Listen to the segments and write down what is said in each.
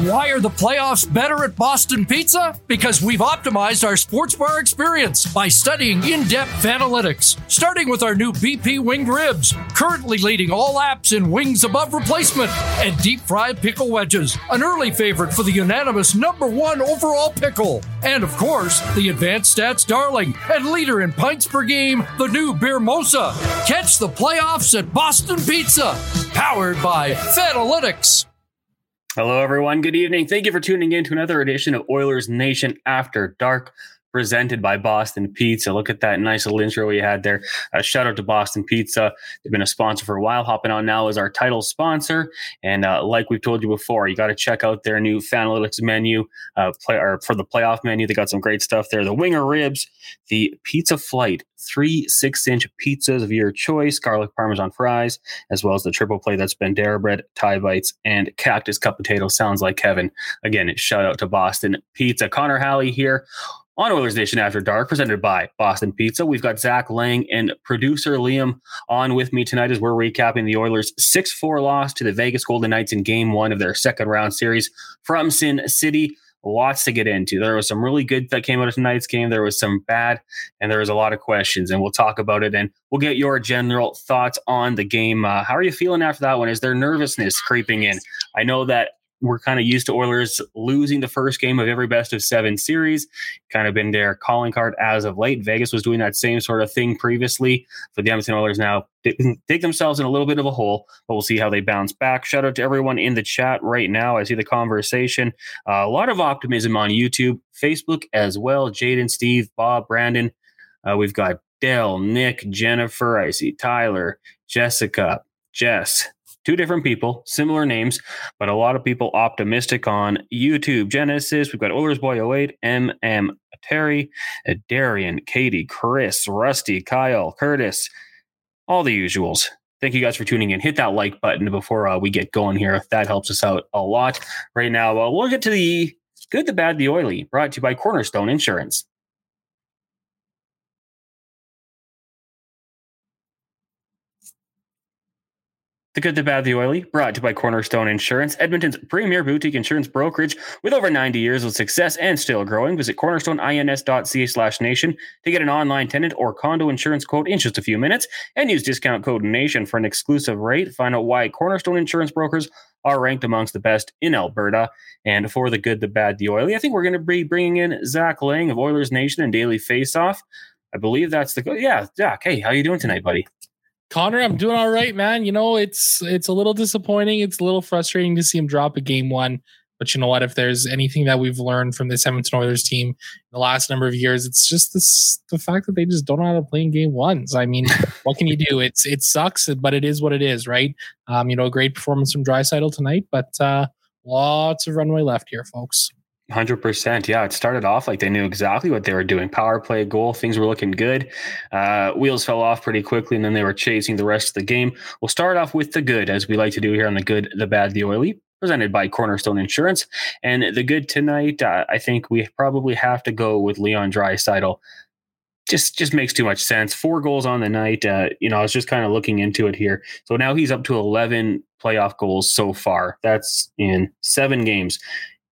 Why are the playoffs better at Boston Pizza? Because we've optimized our sports bar experience by studying in depth analytics, starting with our new BP winged ribs, currently leading all apps in wings above replacement, and deep fried pickle wedges, an early favorite for the unanimous number one overall pickle. And of course, the advanced stats darling and leader in pints per game, the new Beer Mosa. Catch the playoffs at Boston Pizza, powered by Fanalytics. Hello, everyone. Good evening. Thank you for tuning in to another edition of Oilers Nation After Dark, presented by Boston Pizza. Look at that nice little intro we had there. Uh, shout out to Boston Pizza. They've been a sponsor for a while. Hopping on now is our title sponsor. And uh, like we've told you before, you got to check out their new Fanalytics menu uh, play, or for the playoff menu. They got some great stuff there. The winger ribs, the pizza flight, three six inch pizzas of your choice, garlic parmesan fries, as well as the triple play that's Bandera bread, Thai bites, and cactus cup potatoes. Sounds like Kevin. Again, shout out to Boston Pizza. Connor Halley here on Oilers Nation After Dark, presented by Boston Pizza. We've got Zach Laing and producer Liam on with me tonight as we're recapping the Oilers' 6 4 loss to the Vegas Golden Knights in game one of their second round series from Sin City lots to get into. There was some really good that came out of tonight's game. There was some bad, and there was a lot of questions, and we'll talk about it. And we'll get your general thoughts on the game. Uh, how are you feeling after that one? Is there nervousness creeping in? I know that we're kind of used to Oilers losing the first game of every best of seven series. Kind of been their calling card as of late. Vegas was doing that same sort of thing previously. For the Edmonton Oilers now dig themselves in a little bit of a hole, but we'll see how they bounce back. Shout out to everyone in the chat right now. I see the conversation. Uh, a lot of optimism on YouTube, Facebook as well. Jaden, Steve, Bob, Brandon. Uh, we've got Dell, Nick, Jennifer. I see Tyler, Jessica, Jess, two different people, similar names, but a lot of people optimistic on YouTube. Genesis, we've got Oilers Boy 08, MM Terry, Darian, Katie, Chris, Rusty, Kyle, Curtis, all the usuals. Thank you guys for tuning in. Hit that like button before uh, we get going here. That helps us out a lot. Right now, uh, we'll get to the good, the bad, the oily, brought to you by Cornerstone Insurance. The Good, the Bad, the Oily, brought to you by Cornerstone Insurance, Edmonton's premier boutique insurance brokerage with over 90 years of success and still growing. Visit cornerstoneins.ca slash nation to get an online tenant or condo insurance quote in just a few minutes and use discount code NATION for an exclusive rate. Find out why Cornerstone Insurance brokers are ranked amongst the best in Alberta. And for the good, the bad, the oily, I think we're going to be bringing in Zach Laing of Oilers Nation and Daily Faceoff. I believe that's the yeah, Zach. Hey, how you doing tonight, buddy? Connor, I'm doing all right, man. You know, it's it's a little disappointing. It's a little frustrating to see him drop a game one. But you know what? If there's anything that we've learned from this Edmonton Oilers team in the last number of years, it's just this the fact that they just don't know how to play in game ones. I mean, what can you do? It's it sucks, but it is what it is, right? Um, you know, a great performance from Draisaitl tonight, but uh, lots of runway left here, folks. 100%. Yeah, it started off like they knew exactly what they were doing. Power play, goal, things were looking good. Uh, wheels fell off pretty quickly, and then they were chasing the rest of the game. We'll start off with the good, as we like to do here on the good, the bad, the oily, presented by Cornerstone Insurance. And the good tonight, uh, I think we probably have to go with Leon Draisaitl. Just, just makes too much sense. Four goals on the night. Uh, you know, I was just kind of looking into it here. So now he's up to 11 playoff goals so far. That's in seven games.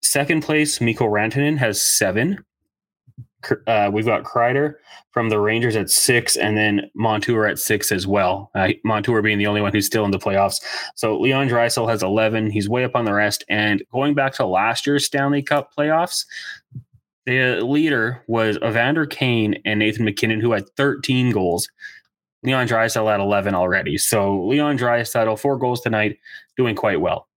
Second place, Mikko Rantanen has seven. Uh, we've got Kreider from the Rangers at six, and then Montour at six as well. Uh, Montour being the only one who's still in the playoffs. So Leon Draisaitl has 11. He's way up on the rest. And going back to last year's Stanley Cup playoffs, the leader was Evander Kane and Nathan MacKinnon, who had 13 goals. Leon Draisaitl at 11 already. So Leon Draisaitl, four goals tonight, doing quite well.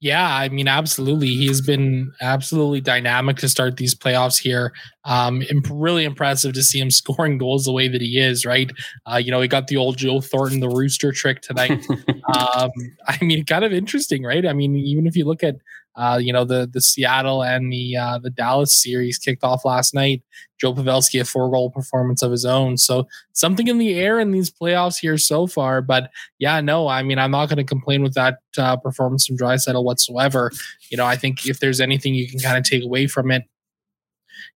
Yeah, I mean, absolutely. He's been absolutely dynamic to start these playoffs here. Um, imp- really impressive to see him scoring goals the way that he is, right? Uh, you know, he got the old Joe Thornton, the rooster trick tonight. um, I mean, kind of interesting, right? I mean, even if you look at uh, you know, the the Seattle and the uh, the Dallas series kicked off last night. Joe Pavelski a four goal performance of his own. So something in the air in these playoffs here so far. But yeah, no, I mean, I'm not going to complain with that uh, performance from Draisaitl whatsoever. You know, I think if there's anything you can kind of take away from it,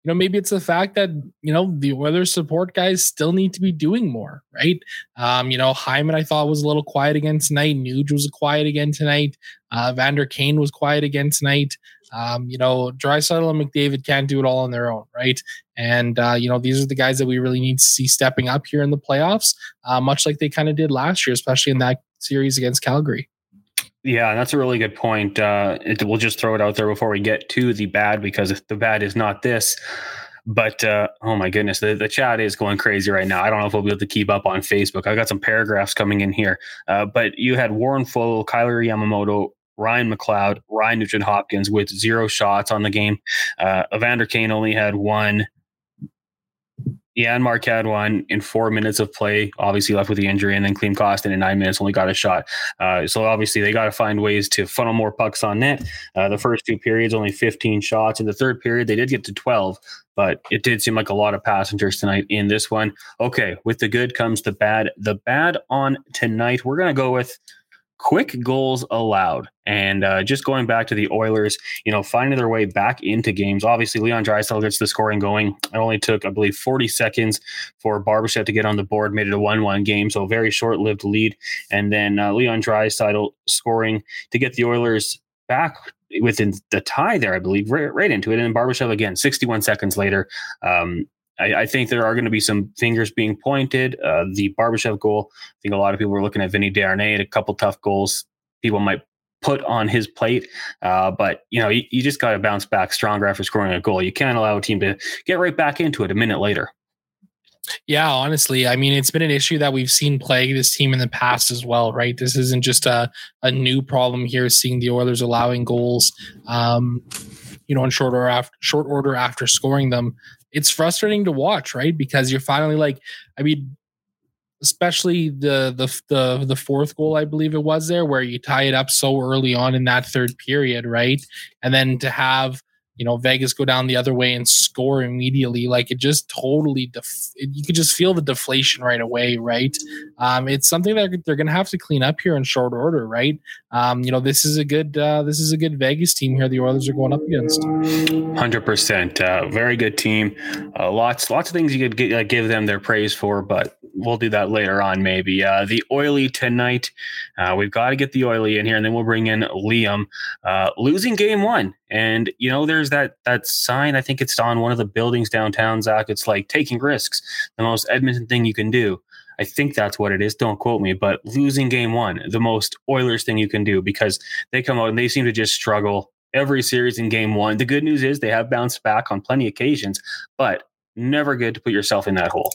you know, maybe it's the fact that, you know, the Oilers support guys still need to be doing more, right? Um, you know, Hyman, I thought was a little quiet again tonight. Nuge was quiet again tonight. Uh, Vander Kane was quiet again tonight. Um, you know, Draisaitl and McDavid can't do it all on their own, right? And, uh, you know, these are the guys that we really need to see stepping up here in the playoffs, uh, much like they kind of did last year, especially in that series against Calgary. Yeah, that's a really good point. Uh, it, we'll just throw it out there before we get to the bad, because the bad is not this. But uh, oh my goodness, the, the chat is going crazy right now. I don't know if we'll be able to keep up on Facebook. I got some paragraphs coming in here. Uh, but you had Warren Foegele, Kailer Yamamoto, Ryan McLeod, Ryan Nugent Hopkins with zero shots on the game. Uh, Evander Kane only had one. Janmark had one in four minutes of play, obviously left with the injury, and then Klim Kostin in nine minutes only got a shot. Uh, so obviously they got to find ways to funnel more pucks on net. Uh, the first two periods, only 15 shots. In the third period, they did get to 12, but it did seem like a lot of passengers tonight in this one. Okay, with the good comes the bad. The bad on tonight, we're going to go with quick goals allowed. And uh, just going back to the Oilers, you know, finding their way back into games. Obviously, Leon Draisaitl gets the scoring going. It only took, I believe, 40 seconds for Barbashev to get on the board, made it a 1 1 game. So, a very short lived lead. And then uh, Leon Draisaitl scoring to get the Oilers back within the tie there, I believe, right, right into it. And then Barbashev again, 61 seconds later. Um, I, I, think there are going to be some fingers being pointed. Uh, the Barbashev goal, I think a lot of people were looking at Vinny Desharnais, a couple tough goals people might put on his plate. Uh, but, you know, you, you just got to bounce back stronger after scoring a goal. You can't allow a team to get right back into it a minute later. Yeah, honestly, I mean, it's been an issue that we've seen plague this team in the past as well, right? This isn't just a, a new problem here, seeing the Oilers allowing goals, um, you know, in short order after short order after scoring them it's frustrating to watch, right? Because you're finally like, I mean, especially the the the the fourth goal, I believe it was there, where you tie it up so early on in that third period, right? And then to have you know Vegas go down the other way and score immediately like it just totally def- you could just feel the deflation right away right um, it's something that they're gonna have to clean up here in short order right um, you know this is a good uh, this is a good Vegas team here the Oilers are going up against 100% uh, very good team uh, lots lots of things you could get, uh, give them their praise for but we'll do that later on maybe uh, the oily tonight uh, we've got to get the oily in here and then we'll bring in Liam losing game one and you know, there's that that sign. I think it's on one of the buildings downtown, Zach. It's like taking risks, the most Edmonton thing you can do. I think that's what it is. Don't quote me, but losing game one, the most Oilers thing you can do because they come out and they seem to just struggle every series in game one. The good news is they have bounced back on plenty of occasions, but never good to put yourself in that hole.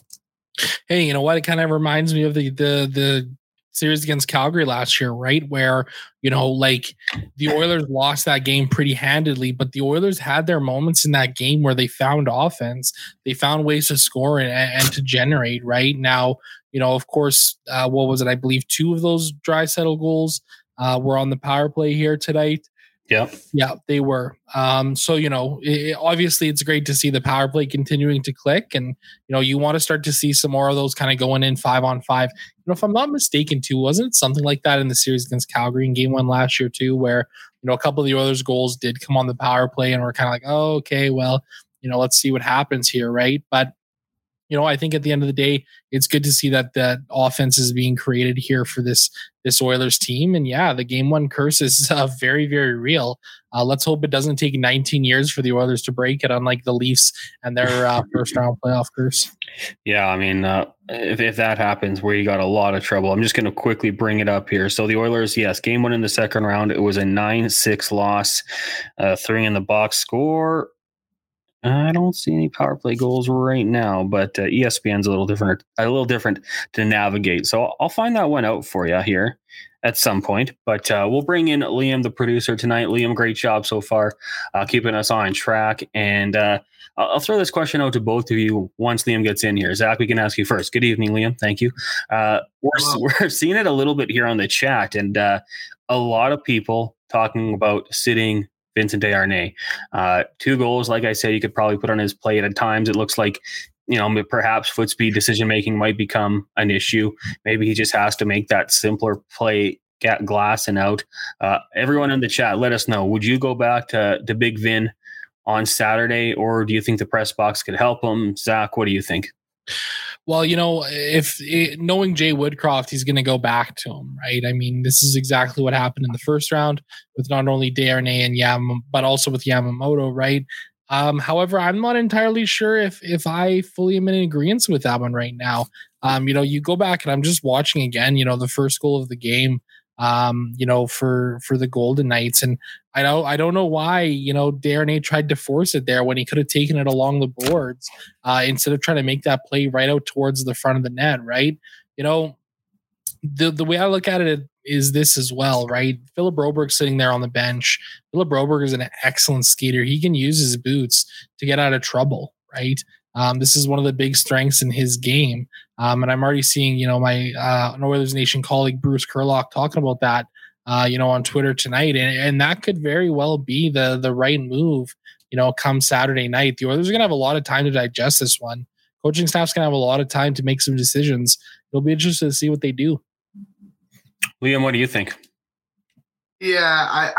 Hey, you know what? It kind of reminds me of the the the series against Calgary last year, right? Where, you know, like the Oilers lost that game pretty handedly, but the Oilers had their moments in that game where they found offense. They found ways to score and, and to generate, right? Now, you know, of course, uh, what was it? I believe two of those Draisaitl goals uh, were on the power play here tonight. Yep. Yeah, they were. Um, so you know, it, obviously, it's great to see the power play continuing to click, and you know, you want to start to see some more of those kind of going in five on five. You know, if I'm not mistaken, too, wasn't it something like that in the series against Calgary in Game One last year too, where you know a couple of the Oilers' goals did come on the power play, and we're kind of like, oh, okay, well, you know, let's see what happens here, right? But you know, I think at the end of the day, it's good to see that that offense is being created here for this this Oilers team. And yeah, the game one curse is uh, very very real. Uh, let's hope it doesn't take 19 years for the Oilers to break it, unlike the Leafs and their uh, first round playoff curse. Yeah, I mean, uh, if if that happens, where you got a lot of trouble, I'm just going to quickly bring it up here. So the Oilers, yes, game one in the second round, it was a nine six loss, uh, three in the box score I don't see any power play goals right now, but uh, ESPN's a little different, a little different to navigate. So I'll find that one out for you here at some point. But uh, we'll bring in Liam, the producer tonight. Liam, great job so far, uh, keeping us on track. And uh, I'll throw this question out to both of you once Liam gets in here. Zach, we can ask you first. Good evening, Liam. Thank you. Uh, we're we're seeing it a little bit here on the chat, and uh, a lot of people talking about sitting Vincent Desharnais. Uh, two goals, like I said, you could probably put on his plate. At times, it looks like you know perhaps foot speed decision making might become an issue. Maybe he just has to make that simpler play. Get glass and out. Uh, everyone in the chat, let us know. Would you go back to to Big Vin on Saturday, or do you think the press box could help him? Zach, what do you think? Well, you know, if it, knowing Jay Woodcroft, he's going to go back to him, right? I mean, this is exactly what happened in the first round with not only Desharnais and Yam, but also with Yamamoto, right? Um, however, I'm not entirely sure if if I fully am in agreement with that one right now. Um, you know, you go back and I'm just watching again. You know, the first goal of the game um, you know, for for the Golden Knights. And I don't I don't know why, you know, Desharnais tried to force it there when he could have taken it along the boards uh, instead of trying to make that play right out towards the front of the net, right? You know, the the way I look at it is this as well, right? Philip Broberg sitting there on the bench. Philip Broberg is an excellent skater. He can use his boots to get out of trouble, right? Um, this is one of the big strengths in his game. Um, and I'm already seeing, you know, my uh, Oilers Nation colleague Bruce Kerlock talking about that, uh, you know, on Twitter tonight, and, and that could very well be the the right move. You know, come Saturday night, the Oilers are going to have a lot of time to digest this one. Coaching staff's going to have a lot of time to make some decisions. It'll be interesting to see what they do. Liam, what do you think? Yeah, I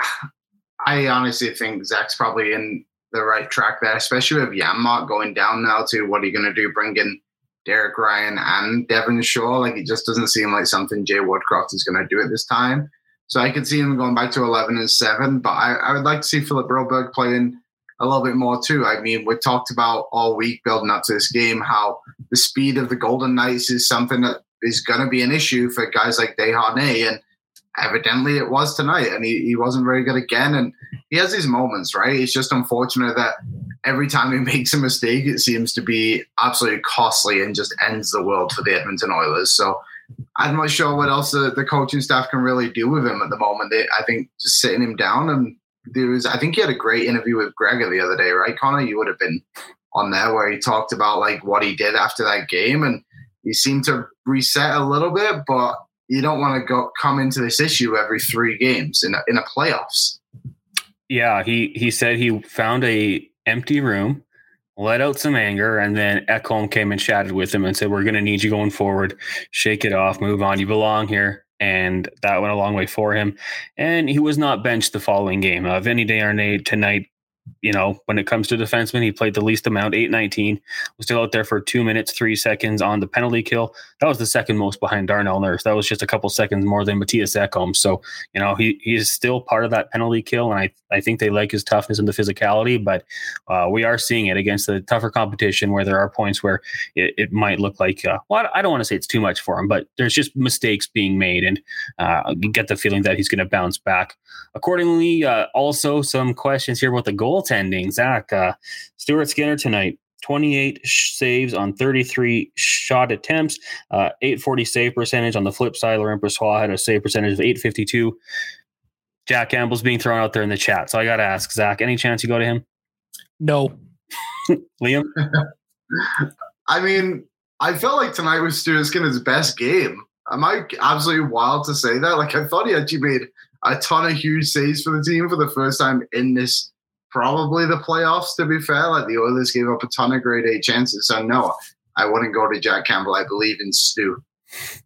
I honestly think Zach's probably in the right track there, especially with Janmark going down now to what are you going to do? Bring in Derek Ryan and Devon Shore? Like it just doesn't seem like something Jay Woodcroft is going to do at this time. So I could see him going back to 11 and 7, but I, I would like to see Philip Broberg playing a little bit more too. I mean, we talked about all week building up to this game how the speed of the Golden Knights is something that is going to be an issue for guys like Desharnais. And evidently it was tonight, and he, he wasn't very good again. And he has these moments, right? It's just unfortunate that every time he makes a mistake, it seems to be absolutely costly and just ends the world for the Edmonton Oilers. So I'm not sure what else the, the coaching staff can really do with him at the moment. They, I think just sitting him down and there was, I think he had a great interview with Gregor the other day, right, Connor? You would have been on there where he talked about like what he did after that game and he seemed to reset a little bit, but you don't want to go come into this issue every three games in a, in a playoffs. Yeah, he he said he found a empty room, let out some anger, and then Ekholm came and chatted with him and said, "We're going to need you going forward. Shake it off, move on. You belong here." And that went a long way for him. And he was not benched the following game. Uh, Vinny Desharnais tonight you know, when it comes to defensemen, he played the least amount, 819, was still out there for two minutes, three seconds on the penalty kill. That was the second most behind Darnell Nurse. That was just a couple seconds more than Mattias Ekholm. So, you know, he he's still part of that penalty kill. And I, I think they like his toughness and the physicality, but uh, we are seeing it against the tougher competition where there are points where it, it might look like, uh, well, I don't want to say it's too much for him, but there's just mistakes being made. And uh, you get the feeling that he's going to bounce back. Accordingly, uh, also some questions here about the goal goaltending. Zach, uh, Stuart Skinner tonight, 28 saves on 33 shot attempts, uh, 840 save percentage. On the flip side, Laurent Brossoit had a save percentage of 852. Jack Campbell's being thrown out there in the chat. So I got to ask, Zach, any chance you go to him? No. Liam? I mean, I felt like tonight was Stuart Skinner's best game. Am I absolutely wild to say that? Like, I thought he actually made a ton of huge saves for the team for the first time in this probably the playoffs. To be fair, like the Oilers gave up a ton of grade A chances. So no, I wouldn't go to Jack Campbell. I believe in Stu.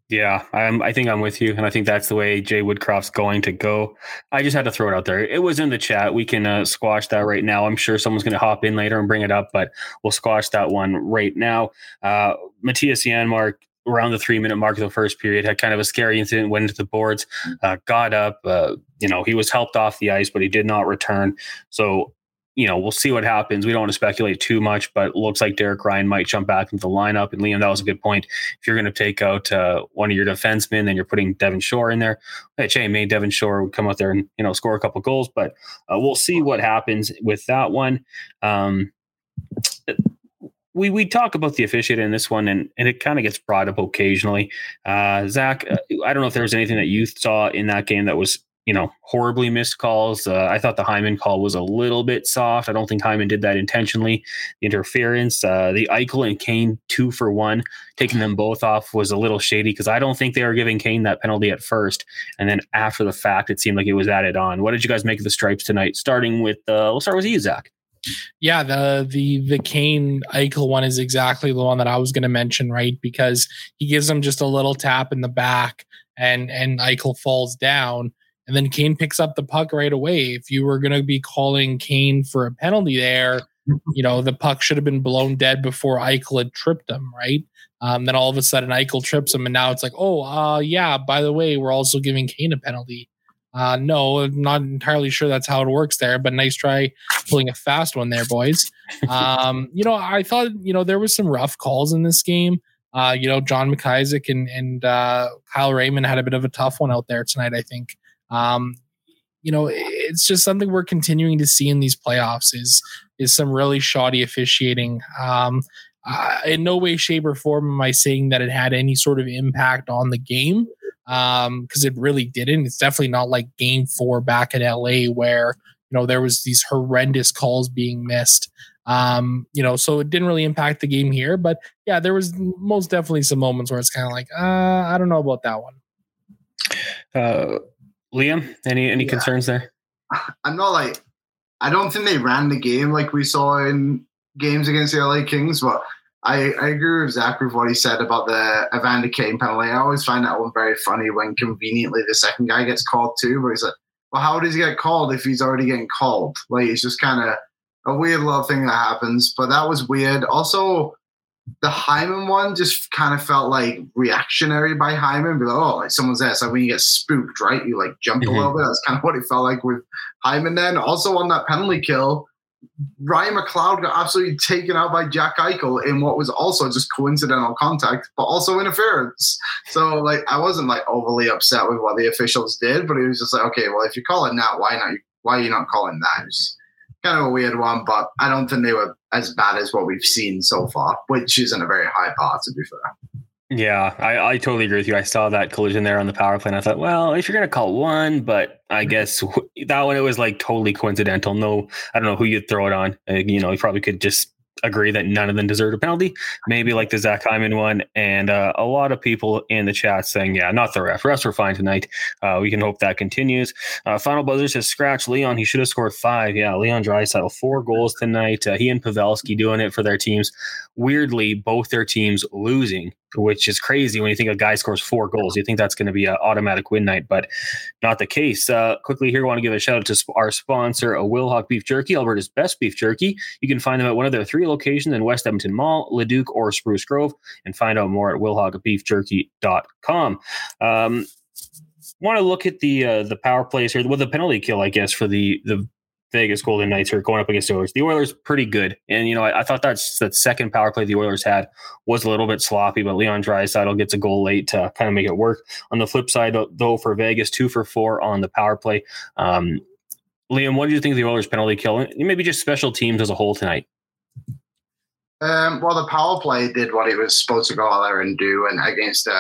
Yeah, I'm, I think I'm with you, and I think that's the way Jay Woodcroft's going to go. I just had to throw it out there. It was in the chat. We can uh, squash that right now. I'm sure someone's going to hop in later and bring it up, but we'll squash that one right now. Uh, Mattias Janmark around the three minute mark of the first period had kind of a scary incident went into the boards uh, got up uh, you know he was helped off the ice but he did not return so you know, we'll see what happens. We don't want to speculate too much, but looks like Derek Ryan might jump back into the lineup. And Liam, that was a good point. If you're going to take out uh, one of your defensemen, then you're putting Devin Shore in there. Which, hey, maybe Devin Shore would come out there and you know score a couple goals, but uh, we'll see what happens with that one. Um, we we talk about the officiating in this one, and, and it kind of gets brought up occasionally. Uh, Zach, uh, I don't know if there was anything that you saw in that game that was you know, horribly missed calls. Uh, I thought the Hyman call was a little bit soft. I don't think Hyman did that intentionally. The interference, uh, the Eichel and Kane two for one, taking them both off was a little shady because I don't think they were giving Kane that penalty at first, and then after the fact, it seemed like it was added on. What did you guys make of the stripes tonight? Starting with, uh, we'll start with you, Zach. Yeah, the the the Kane Eichel one is exactly the one that I was going to mention, right? Because he gives him just a little tap in the back, and and Eichel falls down and then Kane picks up the puck right away. If you were going to be calling Kane for a penalty there, you know, the puck should have been blown dead before Eichel had tripped him, right? Um, then all of a sudden Eichel trips him, and now it's like, oh, uh, yeah, by the way, we're also giving Kane a penalty. Uh, no, I'm not entirely sure that's how it works there, but nice try pulling a fast one there, boys. Um, you know, I thought, you know, there was some rough calls in this game. Uh, you know, John McIsaac and, and uh, Kyle Rehman had a bit of a tough one out there tonight, I think. Um, you know, it's just something we're continuing to see in these playoffs is is some really shoddy officiating. Um, uh, in no way, shape, or form am I saying that it had any sort of impact on the game because um, it really didn't. It's definitely not like Game Four back in LA where you know there was these horrendous calls being missed. Um, you know, so it didn't really impact the game here. But yeah, there was most definitely some moments where it's kind of like, uh, I don't know about that one. Uh, Liam, any any yeah. concerns there? I'm not like I don't think they ran the game like we saw in games against the LA Kings, but I, I agree with Zach with what he said about the Evander Kane penalty. I always find that one very funny when conveniently the second guy gets called too, but he's like, well, how does he get called if he's already getting called? Like it's just kind of a weird little thing that happens. But that was weird. Also, the Hyman one just kind of felt like reactionary by Hyman. Be like, oh, like someone's there. So when you get spooked, right? You like jump mm-hmm. a little bit. That's kind of what it felt like with Hyman. Then also on that penalty kill, Ryan McLeod got absolutely taken out by Jack Eichel in what was also just coincidental contact, but also interference. So like I wasn't like overly upset with what the officials did, but it was just like, okay, well if you call it that, why not? Why are you not calling that? It's kind of a weird one, but I don't think they were as bad as what we've seen so far, which isn't a very high bar to be fair. Yeah, I, I totally agree with you. I saw that collision there on the power play, and I thought, well, if you're going to call one, but I mm-hmm. guess that one it was like totally coincidental. No, I don't know who you'd throw it on. Uh, you know, you probably could just agree that none of them deserved a penalty. Maybe like the Zach Hyman one, and uh, a lot of people in the chat saying, "Yeah, not the ref. Refs were fine tonight. Uh, we can hope that continues." Uh, Final buzzer says, "Scratch Leon. He should have scored five. Yeah, Leon Draisaitl four goals tonight. Uh, he and Pavelski doing it for their teams. Weirdly, both their teams losing which is crazy when you think a guy scores four goals. You think that's going to be an automatic win night, but not the case. Uh, quickly here, want to give a shout out to our sponsor, a Wilhauk Beef Jerky, Alberta's best beef jerky. You can find them at one of their three locations in West Edmonton Mall, Leduc, or Spruce Grove, and find out more at wilhaukbeefjerky.com. Um, want to look at the uh, the power plays here, well, the penalty kill, I guess, for the the Vegas Golden Knights are going up against the Oilers. The Oilers pretty good, and you know I, I thought that's that second power play the Oilers had was a little bit sloppy, but Leon Draisaitl gets a goal late to kind of make it work. On the flip side, though, for Vegas, two for four on the power play. Um, Liam, what do you think of the Oilers penalty kill? Maybe just special teams as a whole tonight. Um, well, the power play did what it was supposed to go out there and do, and against a,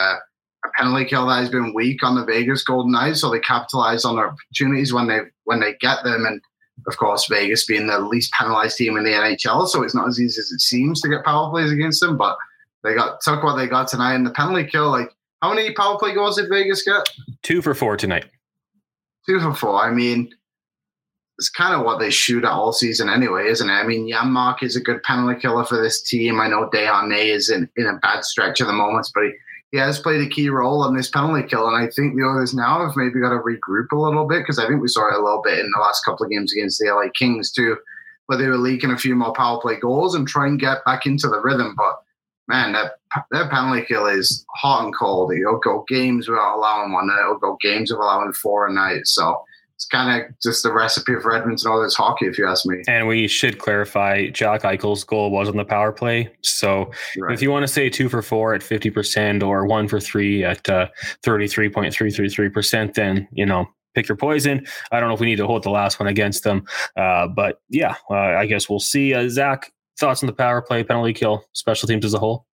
a penalty kill that has been weak on the Vegas Golden Knights, so they capitalize on their opportunities when they when they get them and of course, Vegas being the least penalized team in the NHL, so it's not as easy as it seems to get power plays against them. But they got took what they got tonight in the penalty kill. Like, how many power play goals did Vegas get? Two for four tonight. two for four. I mean, it's kind of what they shoot at all season anyway, isn't it? I mean, Janmark is a good penalty killer for this team. I know Desharnais is in, in a bad stretch at the moment, but he, he has played a key role in this penalty kill. And I think the others now have maybe got to regroup a little bit because I think we saw it a little bit in the last couple of games against the LA Kings too, where they were leaking a few more power play goals and try and get back into the rhythm. But man, that that penalty kill is hot and cold. It'll go games without allowing one, and it'll go games without allowing four a night. So it's kind of just the recipe for Edmonton Oilers hockey, if you ask me. And we should clarify Jack Eichel's goal was on the power play. So right. if you want to say two for four at 50% or one for three at uh, 33.333%, then, you know, pick your poison. I don't know if we need to hold the last one against them. Uh, but yeah, uh, I guess we'll see. Uh, Zach, thoughts on the power play, penalty kill, special teams as a whole?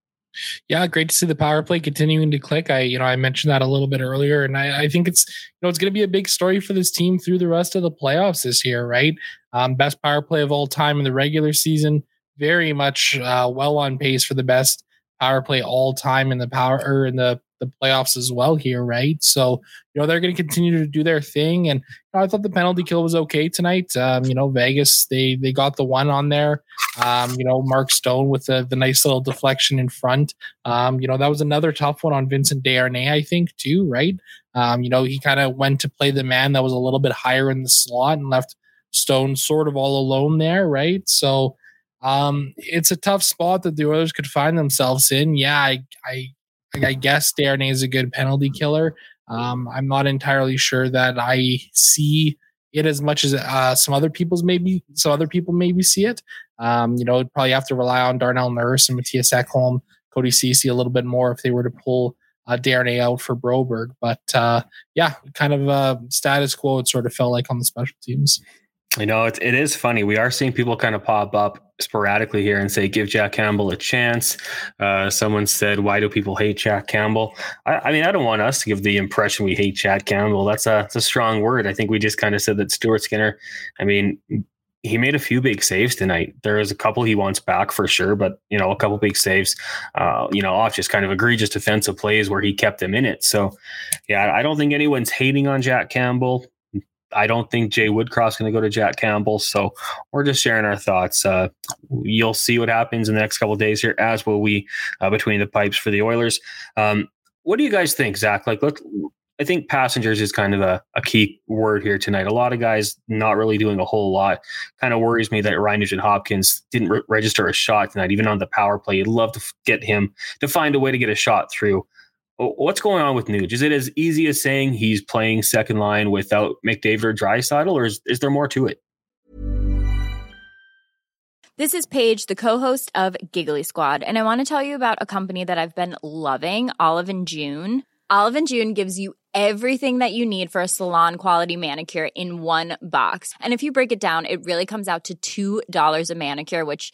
Yeah, great to see the power play continuing to click. I, you know, I mentioned that a little bit earlier, and I, I think it's, you know, it's going to be a big story for this team through the rest of the playoffs this year, right? Um, best power play of all time in the regular season, very much uh, well on pace for the best power play all time in the power or in the the playoffs as well here, right? So, you know, they're going to continue to do their thing. And you know, I thought the penalty kill was okay tonight. Um, you know, Vegas, they they got the one on there. Um, you know, Mark Stone with the, the nice little deflection in front. Um, you know, that was another tough one on Vincent Desharnais, I think, too, right? Um, you know, he kind of went to play the man that was a little bit higher in the slot and left Stone sort of all alone there, right? So, um, it's a tough spot that the Oilers could find themselves in. Yeah, I, I I guess Desharnais is a good penalty killer. Um, I'm not entirely sure that I see it as much as uh, some other people's maybe some other people maybe see it. Um, you know, probably have to rely on Darnell Nurse and Mattias Ekholm, Cody Ceci a little bit more if they were to pull uh, Desharnais out for Broberg. But uh, yeah, kind of uh, status quo. It sort of felt like on the special teams. You know, it, it is funny. We are seeing people kind of pop up sporadically here and say, give Jack Campbell a chance. Uh, someone said, why do people hate Jack Campbell? I, I, mean, I don't want us to give the impression we hate Jack Campbell. That's a, that's a strong word. I think we just kind of said that Stuart Skinner, I mean, he made a few big saves tonight. There is a couple he wants back for sure, but you know, a couple big saves, uh, you know, off just kind of egregious defensive plays where he kept them in it. So, yeah, I don't think anyone's hating on Jack Campbell. I don't think Jay Woodcroft's going to go to Jack Campbell. So we're just sharing our thoughts. Uh, you'll see what happens in the next couple days here, as will we uh, between the pipes for the Oilers. Um, what do you guys think, Zach? Like, look, I think passengers is kind of a, a key word here tonight. A lot of guys not really doing a whole lot. Kind of worries me that Ryan Nugent Hopkins didn't re- register a shot tonight, even on the power play. You'd love to get him to find a way to get a shot through. What's going on with Nuge? Is it as easy as saying he's playing second line without McDavid or Draisaitl, or is, is there more to it? This is Paige, the co-host of Giggly Squad, and I want to tell you about a company that I've been loving, Olive and June. Olive and June gives you everything that you need for a salon quality manicure in one box. And if you break it down, it really comes out to $2 a manicure, which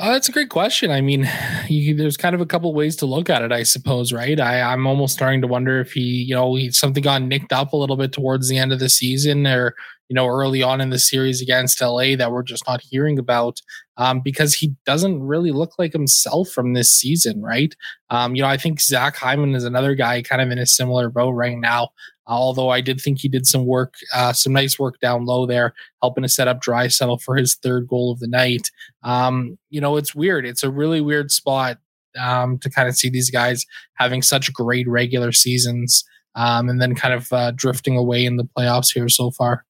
Uh, that's a great question. I mean, you, there's kind of a couple ways to look at it, I suppose, right? I, I'm almost starting to wonder if he, you know, he, something got nicked up a little bit towards the end of the season or, you know, early on in the series against LA that we're just not hearing about um, because he doesn't really look like himself from this season, right? Um, you know, I think Zach Hyman is another guy kind of in a similar boat right now although I did think he did some work, uh, some nice work down low there, helping to set up Draisaitl for his third goal of the night. Um, you know, it's weird. It's a really weird spot um, to kind of see these guys having such great regular seasons um, and then kind of uh, drifting away in the playoffs here so far.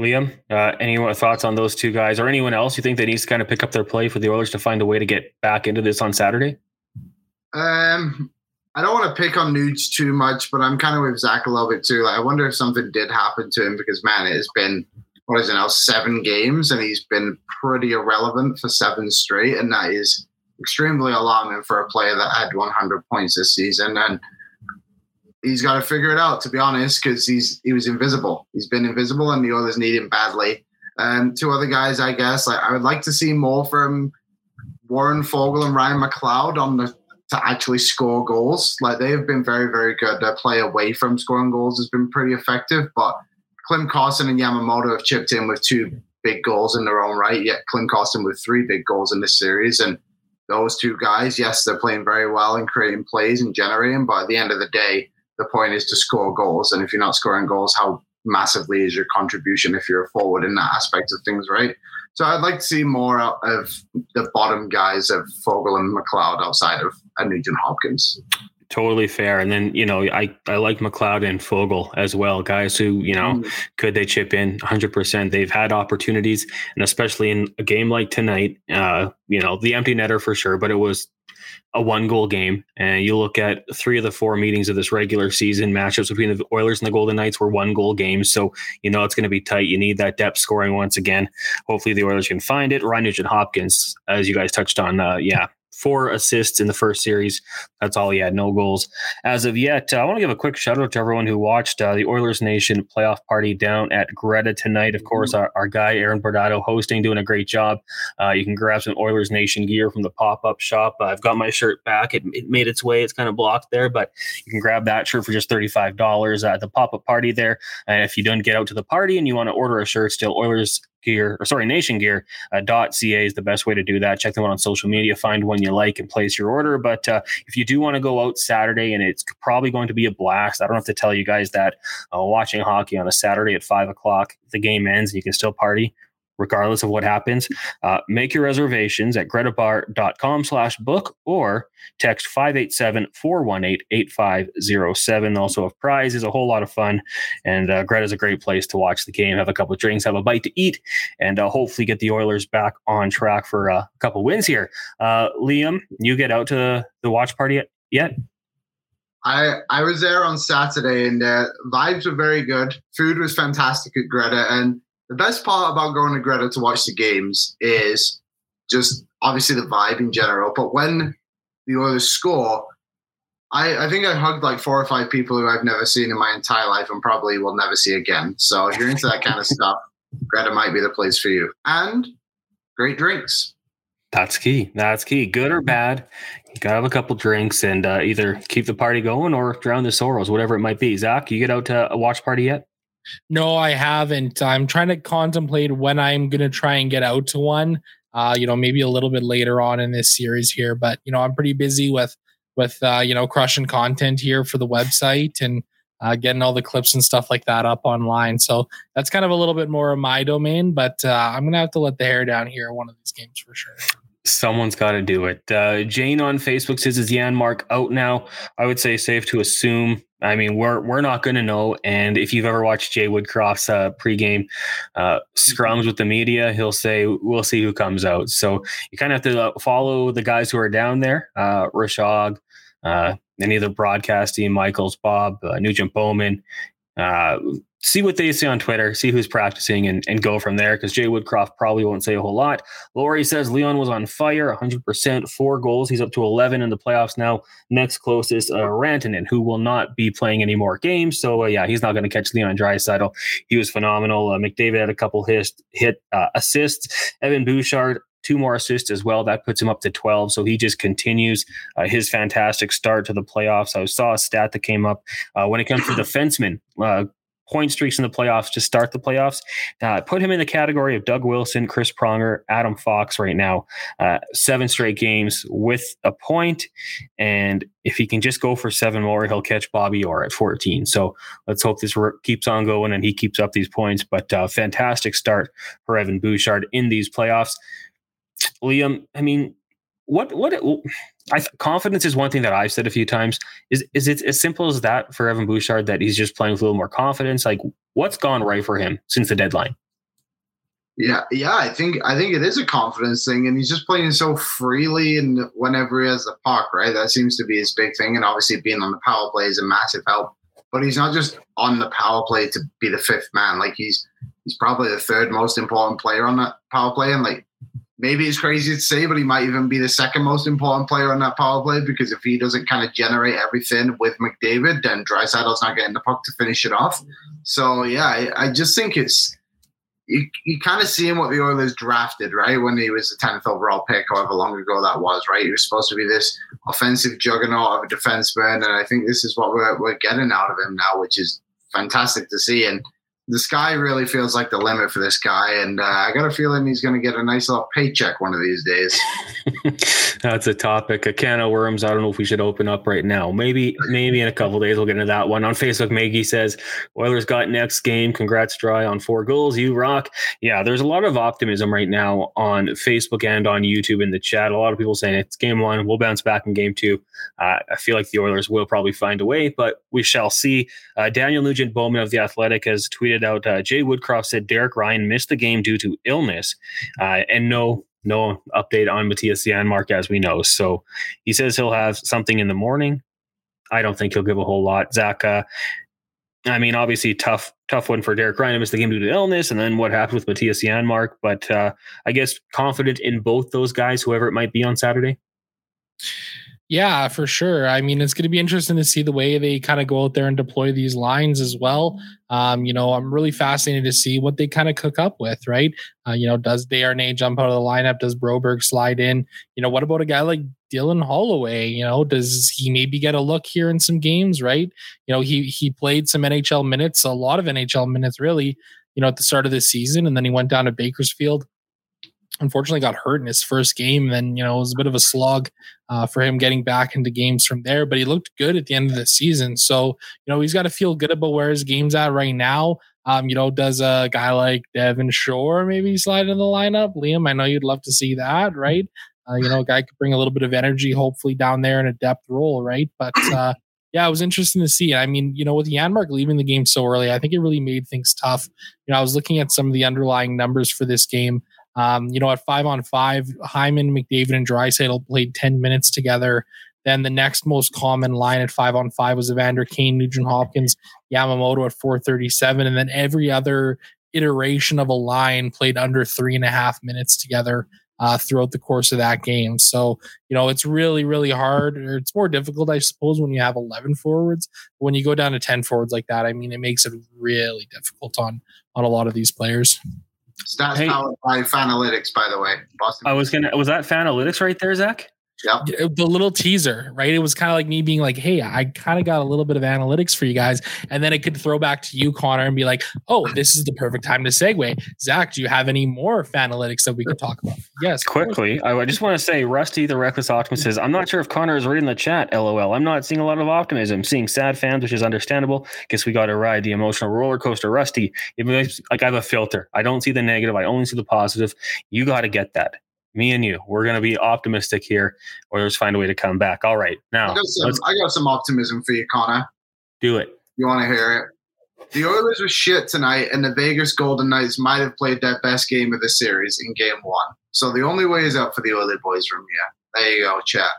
Liam, uh, any thoughts on those two guys or anyone else you think that needs to kind of pick up their play for the Oilers to find a way to get back into this on Saturday? Um, I don't want to pick on Nudes too much, but I'm kind of with Zach a little bit too. Like, I wonder if something did happen to him because man, it has been what is it now seven games, and he's been pretty irrelevant for seven straight, and that is extremely alarming for a player that had 100 points this season. And he's got to figure it out, to be honest, because he's he was invisible. He's been invisible, and the others need him badly. Um, two other guys, I guess. Like I would like to see more from Warren Foegele and Ryan McLeod on the to actually score goals. Like they have been very, very good. Their play away from scoring goals has been pretty effective. But Klim Kostin and Yamamoto have chipped in with two big goals in their own right. Yet Klim Kostin with three big goals in this series. And those two guys, yes, they're playing very well and creating plays and generating. But at the end of the day, the point is to score goals. And if you're not scoring goals, how massively is your contribution if you're a forward in that aspect of things, right? So I'd like to see more of the bottom guys of Foegele and McLeod outside of a Nugent Hopkins. Totally fair. And then, you know, I, I like McLeod and Foegele as well. Guys who, you know, mm. could they chip in 100%? They've had opportunities. And especially in a game like tonight, uh, you know, the empty netter for sure, but it was a one goal game. And you look at three of the four meetings of this regular season matchups between the Oilers and the Golden Knights were one goal games. So you know it's going to be tight. You need that depth scoring once again. Hopefully the Oilers can find it. Ryan Nugent Hopkins, as you guys touched on, uh, yeah, four assists in the first series. That's all he had, no goals as of yet. Uh, I want to give a quick shout out to everyone who watched uh, the Oilers Nation playoff party down at Greta tonight. Of course, our, our guy Aaron Bordado hosting, doing a great job. Uh, you can grab some Oilers Nation gear from the pop up shop. I've got my shirt back. It, it, made its way. It's kind of blocked there, but you can grab that shirt for just $35 at the pop up party there. And if you don't get out to the party and you want to order a shirt, still Oilers gear or sorry nation gear uh, ca is the best way to do that. Check them out on social media find one you like and place your order. But uh, if you do want to go out saturday and it's probably going to be a blast i don't have to tell you guys that uh, watching hockey on a saturday at five o'clock the game ends and you can still party regardless of what happens. Uh, make your reservations at gretabar.com slash book or text 587-418-8507. Also, a prize is a whole lot of fun. And uh, Greta's a great place to watch the game, have a couple of drinks, have a bite to eat, and uh, hopefully get the Oilers back on track for uh, a couple wins here. Uh, Liam, you get out to the watch party yet? I I was there on Saturday and uh, vibes were very good. Food was fantastic at Greta, and the best part about going to Greta to watch the games is just obviously the vibe in general. But when the Oilers score, I, I think I hugged like four or five people who I've never seen in my entire life and probably will never see again. So if you're into that kind of stuff, Greta might be the place for you. And great drinks. That's key. That's key. Good or bad, you gotta have a couple drinks and uh, either keep the party going or drown the sorrows, whatever it might be. Zach, you get out to a watch party yet? No, I haven't. I'm trying to contemplate when I'm going to try and get out to one. Uh, you know, maybe a little bit later on in this series here, but you know, I'm pretty busy with with uh, you know crushing content here for the website and uh, getting all the clips and stuff like that up online. So that's kind of a little bit more of my domain, but uh, I'm gonna have to let the hair down here one of these games for sure. Someone's got to do it. Uh, Jane on Facebook says, "Is Janmark out now?" I would say safe to assume. I mean, we're we're not going to know. And if you've ever watched Jay Woodcroft's uh, pregame uh, scrums with the media, he'll say, "We'll see who comes out." So you kind of have to uh, follow the guys who are down there. Uh, Rishaug, uh, any of the Michaels, Bob, uh, Nugent Bowman. Uh, see what they say on Twitter, see who's practicing, and, and go from there. Because Jay Woodcroft probably won't say a whole lot. Laurie says Leon was on fire, 100%, four goals. He's up to 11 in the playoffs now. Next closest, uh, Rantanen, who will not be playing any more games. So uh, yeah, he's not going to catch Leon Draisaitl. He was phenomenal. Uh, McDavid had a couple hit hit uh, assists. Evan Bouchard two more assists as well. That puts him up to 12. So he just continues uh, his fantastic start to the playoffs. I saw a stat that came up uh, when it comes to defensemen. Uh, point streaks in the playoffs to start the playoffs. Uh, put him in the category of Doug Wilson, Chris Pronger, Adam Fox right now. Uh, seven straight games with a point, and if he can just go for seven more, he'll catch Bobby Orr at 14. So let's hope this keeps on going and he keeps up these points. But uh, fantastic start for Evan Bouchard in these playoffs. Liam, I mean, what what I confidence is one thing that I've said a few times. Is is it as simple as that for Evan Bouchard that he's just playing with a little more confidence? Like what's gone right for him since the deadline? Yeah, yeah, I think I think it is a confidence thing, and he's just playing so freely and whenever he has the puck, right? That seems to be his big thing, and obviously being on the power play is a massive help. But he's not just on the power play to be the fifth man; like he's he's probably the third most important player on that power play, and like maybe it's crazy to say, but he might even be the second most important player on that power play because if he doesn't kind of generate everything with McDavid, then Draisaitl's not getting the puck to finish it off. So yeah, I, I just think it's you, you kind of seeing what the Oilers drafted, right? When he was the 10th overall pick, however long ago that was, right? He was supposed to be this offensive juggernaut of a defenseman. And I think this is what we're, we're getting out of him now, which is fantastic to see. And the sky really feels like the limit for this guy, and uh, I got a feeling he's going to get a nice little paycheck one of these days. That's a topic. A can of worms. I don't know if we should open up right now. Maybe, maybe in a couple days we'll get into that one. On Facebook, Maggie says Oilers got next game. Congrats, Dry, on four goals. You rock. Yeah, there's a lot of optimism right now on Facebook and on YouTube in the chat. A lot of people saying it's game one. We'll bounce back in game two. Uh, I feel like the Oilers will probably find a way, but we shall see. Uh, Daniel Nugent Bowman of the Athletic has tweeted tweeted out uh, Jay Woodcroft said Derek Ryan missed the game due to illness, uh, and no no update on Mattias Janmark as we know. So he says he'll have something in the morning. I don't think he'll give a whole lot. Zach, uh, I mean, obviously tough tough one for Derek Ryan to miss the game due to illness, and then what happened with Mattias Janmark. But uh, I guess confident in both those guys, whoever it might be on Saturday. Yeah, for sure. I mean, it's going to be interesting to see the way they kind of go out there and deploy these lines as well. Um, you know, I'm really fascinated to see what they kind of cook up with, right? Uh, you know, does Desharnais jump out of the lineup? Does Broberg slide in? You know, what about a guy like Dylan Holloway? You know, does he maybe get a look here in some games, right? You know, he he played some NHL minutes, a lot of NHL minutes, really. You know, at the start of the season, and then he went down to Bakersfield unfortunately got hurt in his first game. Then, you know, it was a bit of a slog uh, for him getting back into games from there, but he looked good at the end of the season. So, you know, he's got to feel good about where his game's at right now. Um, you know, does a guy like Devin Shore maybe slide in the lineup? Liam, I know you'd love to see that, right? Uh, you know, a guy could bring a little bit of energy, hopefully down there in a depth role, right? But uh, yeah, it was interesting to see. I mean, you know, with Janmark leaving the game so early, I think it really made things tough. You know, I was looking at some of the underlying numbers for this game. Um, you know, at five on five, Hyman, McDavid, and Draisaitl played 10 minutes together. Then the next most common line at five on five was Evander Kane, Nugent Hopkins, Yamamoto at 437. And then every other iteration of a line played under three and a half minutes together uh, throughout the course of that game. So, you know, it's really, really hard, it's more difficult, I suppose, when you have 11 forwards. When you go down to 10 forwards like that, I mean, it makes it really difficult on on a lot of these players. Stats hey, powered by Fanalytics, by the way. Boston. I was gonna. Was that Fanalytics right there, Zach? Yeah. Uh, the little teaser, right? It was kind of like me being like, hey, I kind of got a little bit of analytics for you guys. And then it could throw back to you, Connor, and be like, oh, this is the perfect time to segue. Zach, do you have any more analytics that we could talk about? Yes. Quickly, I just want to say, Rusty, the Reckless Optimist says, I'm not sure if Connor is reading the chat, lol. I'm not seeing a lot of optimism, seeing sad fans, which is understandable. Guess we got to ride the emotional roller coaster. Rusty, it makes, like I have a filter. I don't see the negative. I only see the positive. You got to get that me and you, we're going to be optimistic here. Oilers find a way to come back. All right, now I got some, I got some optimism for you, Connor. do it. You want to hear it? The Oilers were shit tonight, and the Vegas Golden Knights might have played their best game of the series in Game One. So the only way is up for the Oilers boys from here. There you go, chat.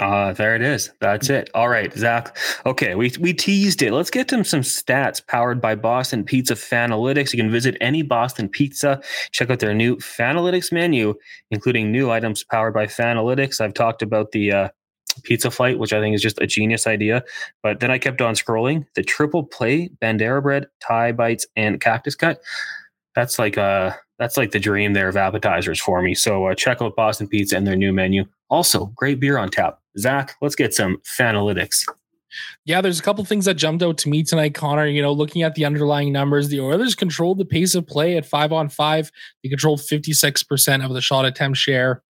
Uh, there it is. That's it. All right, Zach. Okay, we we teased it. Let's get to some stats powered by Boston Pizza Fanalytics. You can visit any Boston Pizza, check out their new Fanalytics menu, including new items powered by Fanalytics. I've talked about the uh, pizza flight, which I think is just a genius idea. But then I kept on scrolling. The triple play Bandera bread, Thai bites, and cactus cut. That's like uh that's like the dream there of appetizers for me. So uh, check out Boston Pizza and their new menu. Also, great beer on tap. Zach, let's get some Fanalytics. Yeah, there's a couple things that jumped out to me tonight, Connor. You know, looking at the underlying numbers, the Oilers controlled the pace of play at five on five. They controlled 56% of the shot attempt share,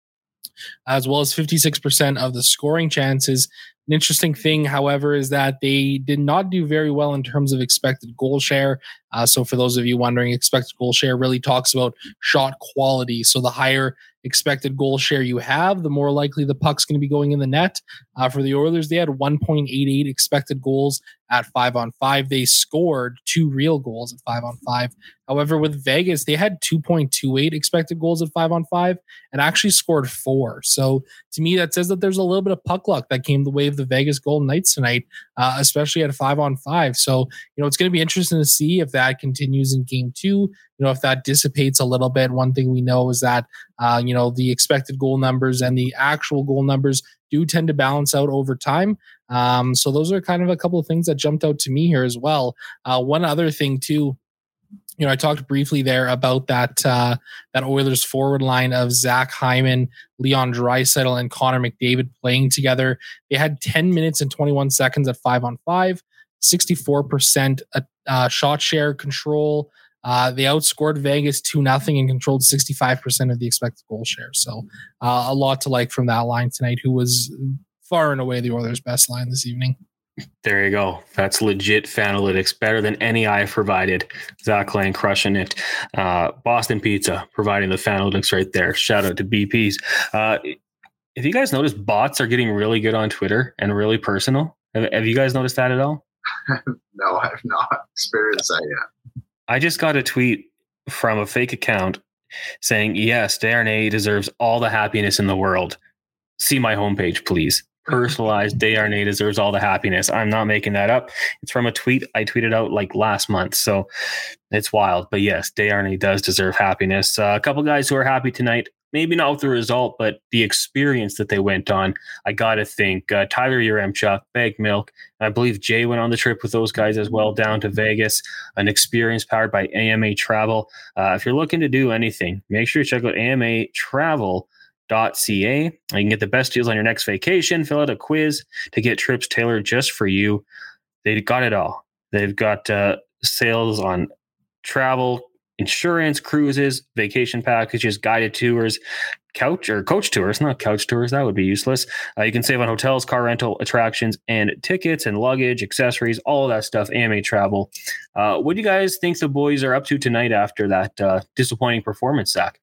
as well as 56% of the scoring chances. An interesting thing, however, is that they did not do very well in terms of expected goal share. Uh, so, for those of you wondering, expected goal share really talks about shot quality. So, the higher expected goal share you have, the more likely the puck's going to be going in the net. Uh, for the Oilers, they had 1.88 expected goals at five on five. They scored two real goals at five on five. However, with Vegas, they had 2.28 expected goals at five on five and actually scored four. So to me, that says that there's a little bit of puck luck that came the way of the Vegas Golden Knights tonight, uh, especially at five on five. So, you know, it's going to be interesting to see if that continues in game two. You know, if that dissipates a little bit. One thing we know is that, uh, you know, the expected goal numbers and the actual goal numbers do tend to balance out over time. Um, so those are kind of a couple of things that jumped out to me here as well. Uh, one other thing too, you know, I talked briefly there about that uh, that Oilers forward line of Zach Hyman, Leon Draisaitl, and Connor McDavid playing together. They had 10 minutes and 21 seconds at five on five, 64% uh, shot share control. Uh, they outscored Vegas 2 nothing and controlled 65% of the expected goal share. So uh, a lot to like from that line tonight, who was far and away the Oilers' best line this evening. There you go. That's legit Fanalytics, better than any I've provided. Zach Laing crushing it. Uh, Boston Pizza providing the Fanalytics right there. Shout out to BPs. Uh, if you guys notice, bots are getting really good on Twitter and really personal. Have, have you guys noticed that at all? no, I've not experienced that yet. I just got a tweet from a fake account saying, Yes, Darnay deserves all the happiness in the world. See my homepage, please. Personalized Darnay deserves all the happiness. I'm not making that up. It's from a tweet I tweeted out like last month. So it's wild. But yes, Darnay does deserve happiness. Uh, a couple guys who are happy tonight. Maybe not with the result, but the experience that they went on. I got to think uh, Tyler Yaremchuk, Bag Milk, I believe Jay went on the trip with those guys as well down to Vegas, an experience powered by AMA Travel. Uh, if you're looking to do anything, make sure you check out AMA Travel. .ca. You can get the best deals on your next vacation. Fill out a quiz to get trips tailored just for you. They've got it all. They've got uh, sales on travel, insurance, cruises, vacation packages, guided tours, couch or coach tours, not couch tours. That would be useless. Uh, you can save on hotels, car rental, attractions, and tickets and luggage, accessories, all that stuff. AMA Travel. Uh, what do you guys think the boys are up to tonight after that uh, disappointing performance, Zach?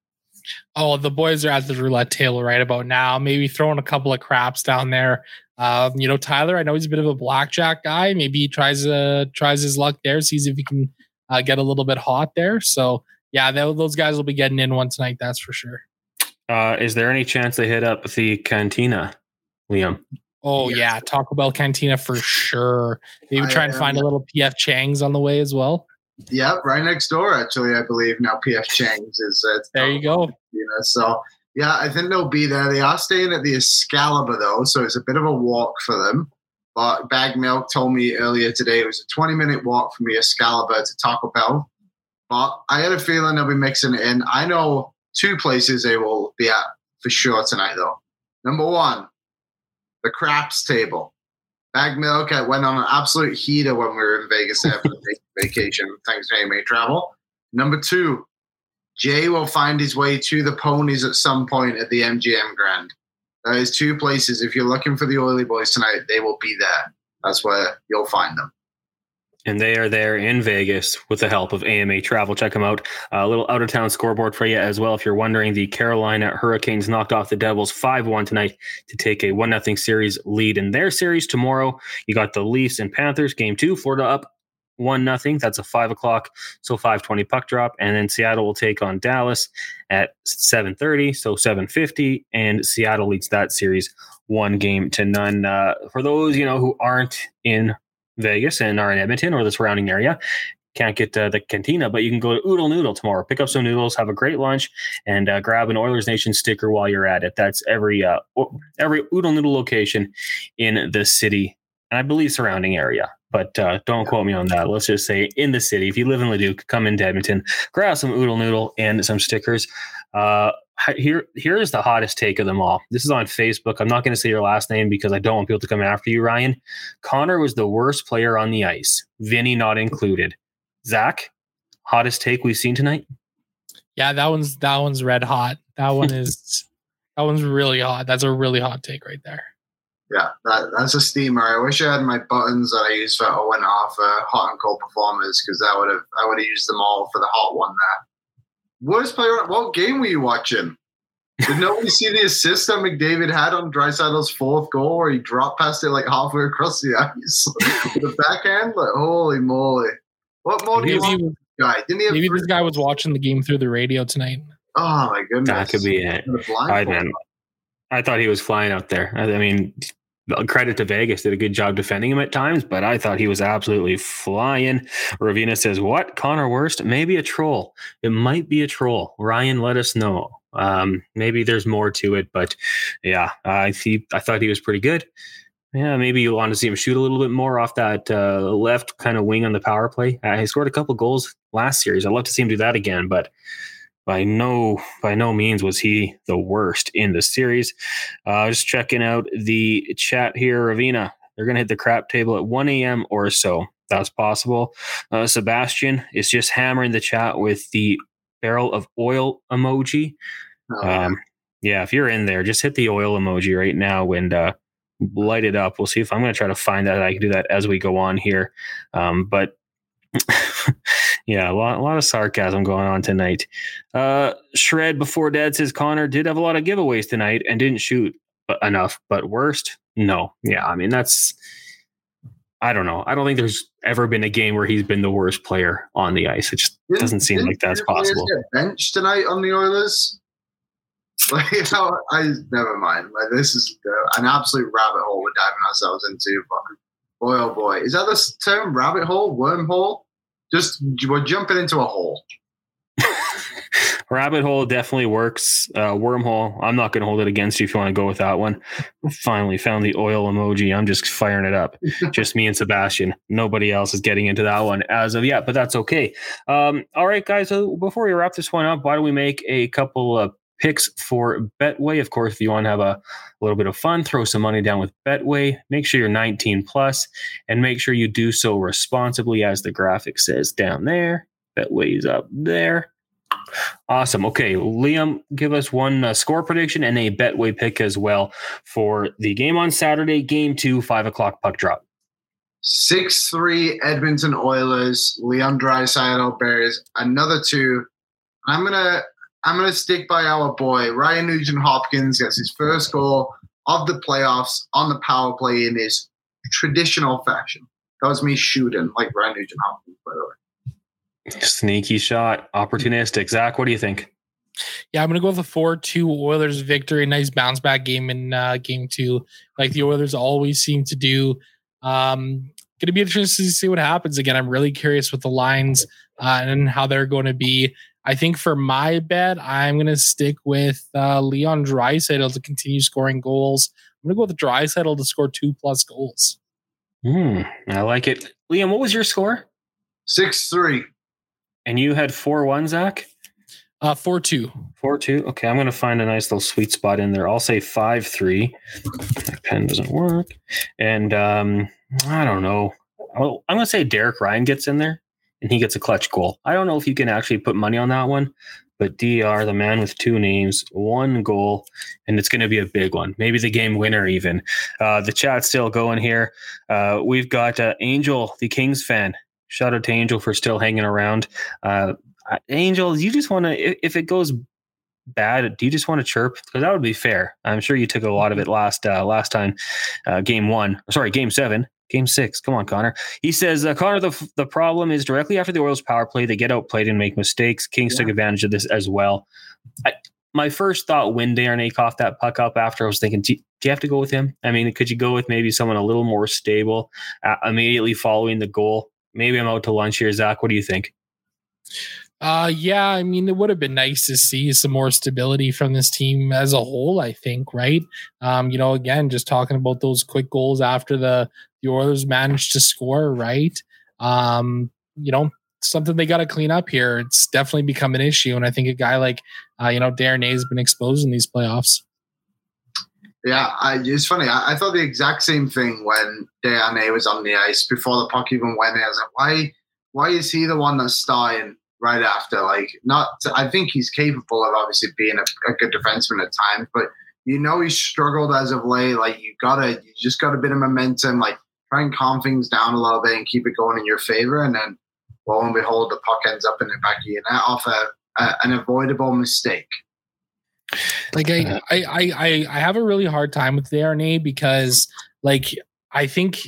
Oh, the boys are at the roulette table right about now. Maybe throwing a couple of craps down there. Um, you know, Tyler, I know he's a bit of a blackjack guy. Maybe he tries uh tries his luck there, sees if he can uh, get a little bit hot there. So yeah, those guys will be getting in one tonight. That's for sure. Uh, is there any chance they hit up the cantina, Liam? Oh yes. yeah, Taco Bell Cantina for sure. Maybe try and find a little PF Chang's on the way as well. Yep, right next door. Actually, I believe now PF Chang's is. Uh, there you go. You know, so yeah, I think they'll be there. They are staying at the Excalibur though, so it's a bit of a walk for them. But Bag Milk told me earlier today it was a 20 minute walk from the Excalibur to Taco Bell. But I had a feeling they'll be mixing it in. I know two places they will be at for sure tonight, though. Number one, the craps table. Bag Milk I went on an absolute heater when we were in Vegas for the vacation, thanks to AMA Travel. Number two, Jay will find his way to the ponies at some point at the MGM Grand. That is two places. If you're looking for the Oily Boys tonight, they will be there. That's where you'll find them. And they are there in Vegas with the help of AMA Travel. Check them out. A little out of town scoreboard for you as well. If you're wondering, the Carolina Hurricanes knocked off the Devils 5 1 tonight to take a 1 0 series lead in their series. Tomorrow, you got the Leafs and Panthers, game two, Florida up. One nothing. That's a five o'clock, so five twenty puck drop, and then Seattle will take on Dallas at seven thirty, so seven fifty, and Seattle leads that series one game to none. Uh, for those you know who aren't in Vegas and are in Edmonton or the surrounding area, can't get uh, the cantina, but you can go to Oodle Noodle tomorrow. Pick up some noodles, have a great lunch, and uh, grab an Oilers Nation sticker while you're at it. That's every uh, every Oodle Noodle location in the city and I believe surrounding area. But uh, don't quote me on that. Let's just say in the city. If you live in Leduc, come into Edmonton, grab some Oodle Noodle and some stickers. Here, here is the hottest take of them all. This is on Facebook. I'm not going to say your last name because I don't want people to come after you, Ryan. Connor was the worst player on the ice, Vinny not included. Zach, hottest take we've seen tonight. Yeah, that one's that one's red hot. That one is that one's really hot. That's a really hot take right there. Yeah, that, that's a steamer. I wish I had my buttons that I use for Owen off uh, hot and cold performers because I would have I would have used them all for the hot one there. Worst player. What game were you watching? Did nobody see the assist that McDavid had on Draisaitl's fourth goal where he dropped past it like halfway across the ice? the backhand? Like, holy moly. What more do you want? Guy? Didn't he maybe this guy was watching the game through the radio tonight. Oh my goodness. That could be it. I, man, I thought he was flying out there. I mean, credit to Vegas did a good job defending him at times, but I thought he was absolutely flying. Ravina says, "What Connor Worst? Maybe a troll. It might be a troll." Ryan, let us know. Um, maybe there's more to it, but yeah, I see. I thought he was pretty good. Yeah, maybe you want to see him shoot a little bit more off that uh, left kind of wing on the power play. Uh, he scored a couple goals last series. I'd love to see him do that again, but by no by no means was he the worst in the series. Uh, just checking out the chat here, Ravina. They're going to hit the crap table at 1 a.m. or so. That's possible. Uh, Sebastian is just hammering the chat with the barrel of oil emoji. Oh, um, yeah, if you're in there, just hit the oil emoji right now and uh, light it up. We'll see if I'm going to try to find that. I can do that as we go on here. Um, but yeah, a lot, a lot of sarcasm going on tonight. Uh, Shred before Dad says Connor did have a lot of giveaways tonight and didn't shoot enough. But worst, no. Yeah, I mean that's. I don't know. I don't think there's ever been a game where he's been the worst player on the ice. It just didn't, doesn't seem like that's possible. Bench tonight on the Oilers. Like, you know, I never mind. Like, this is uh, an absolute rabbit hole we're diving ourselves into. But boy, oh boy, is that the term? Rabbit hole, wormhole? Just we're jumping into a hole. Rabbit hole definitely works. Uh, wormhole, I'm not going to hold it against you if you want to go with that one. Finally found the oil emoji. I'm just firing it up. just me and Sebastian. Nobody else is getting into that one as of yet, but that's okay. Um, all right, guys. So before we wrap this one up, why don't we make a couple of picks for Betway. Of course, if you want to have a, a, little bit of fun, throw some money down with Betway. Make sure you're 19 plus and make sure you do so responsibly, as the graphic says down there. Betway's up there. Awesome. Okay, Liam, give us one uh, score prediction and a Betway pick as well for the game on Saturday, game two, five o'clock puck drop. 6 3 Edmonton Oilers, Leon Draisaitl Bears, another two. I'm going to I'm going to stick by our boy. Ryan Nugent Hopkins gets his first goal of the playoffs on the power play in his traditional fashion. That was me shooting like Ryan Nugent Hopkins, by the way. Sneaky shot, opportunistic. Zach, what do you think? Yeah, I'm gonna go with a four-two Oilers victory. Nice bounce back game in uh, game two, like the Oilers always seem to do. Um, gonna be interesting to see what happens again. I'm really curious with the lines uh, and how they're going to be. I think for my bet, I'm going to stick with uh, Leon Draisaitl to continue scoring goals. I'm going to go with Draisaitl to score two plus goals. Hmm, I like it. Liam, what was your score? 6 3. And you had 4 1, Zach? Uh, 4 2. 4 2. Okay, I'm going to find a nice little sweet spot in there. I'll say 5 3. My pen doesn't work. And um, I don't know. I'm going to say Derek Ryan gets in there and he gets a clutch goal. I don't know if you can actually put money on that one, but DR, the man with two names, one goal, and it's going to be a big one. Maybe the game winner, even. Uh, the chat's still going here. Uh, we've got uh, Angel, the Kings fan. Shout out to Angel for still hanging around. Uh, Angel, you just want to, if it goes bad, do you just want to chirp? Because that would be fair. I'm sure you took a lot of it last uh, last time, uh, game one. Sorry, game seven. Game six. Come on, Connor. He says, uh, Connor, the, the problem is directly after the Oilers power play, they get outplayed and make mistakes. Kings yeah. took advantage of this as well. I, my first thought when Darnay coughed that puck up after, I was thinking, do, do, you have to go with him? I mean, could you go with maybe someone a little more stable uh, immediately following the goal? Maybe I'm out to lunch here, Zach. What do you think? Uh, yeah, I mean, it would have been nice to see some more stability from this team as a whole. I think, right? Um, you know, again, just talking about those quick goals after the the Oilers managed to score, right? Um, you know, something they got to clean up here. It's definitely become an issue, and I think a guy like, uh, you know, Darnay has been exposed in these playoffs. Yeah, I, it's funny. I, I, thought the exact same thing when Darnay was on the ice before the puck even went in. I was like, why, why is he the one that's starting? right after. Like, not, I think he's capable of obviously being a, a good defenseman at times, but you know he's struggled as of late. Like, you gotta, you just got a bit of momentum. Like, try and calm things down a little bit and keep it going in your favor, and then lo and behold, the puck ends up in the back of your net off a, a, an avoidable mistake. Like I, I, I, I have a really hard time with Darnay because, like, I think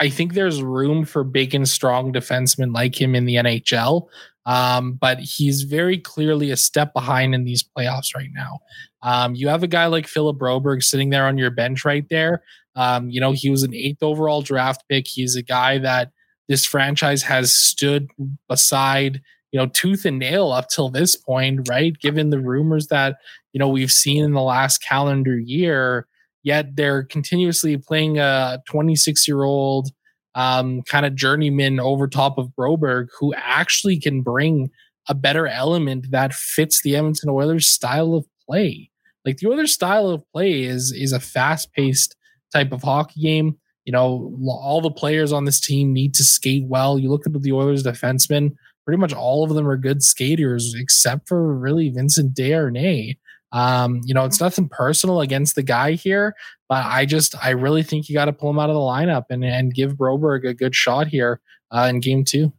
I think there's room for big and strong defensemen like him in the NHL. Um, but he's very clearly a step behind in these playoffs right now. Um, you have a guy like Philip Broberg sitting there on your bench right there. Um, you know, he was an eighth overall draft pick. He's a guy that this franchise has stood beside, you know, tooth and nail up till this point, right? Given the rumors that, you know, we've seen in the last calendar year, yet they're continuously playing a 26 year old um, kind of journeyman over top of Broberg who actually can bring a better element that fits the Edmonton Oilers style of play. Like the Oilers style of play is is a fast paced type of hockey game. You know, all the players on this team need to skate well. You look at the Oilers defensemen, pretty much all of them are good skaters, except for really Vincent Desharnais. Um, you know, it's nothing personal against the guy here, but I just I really think you got to pull him out of the lineup and and give Broberg a good shot here uh, in game two.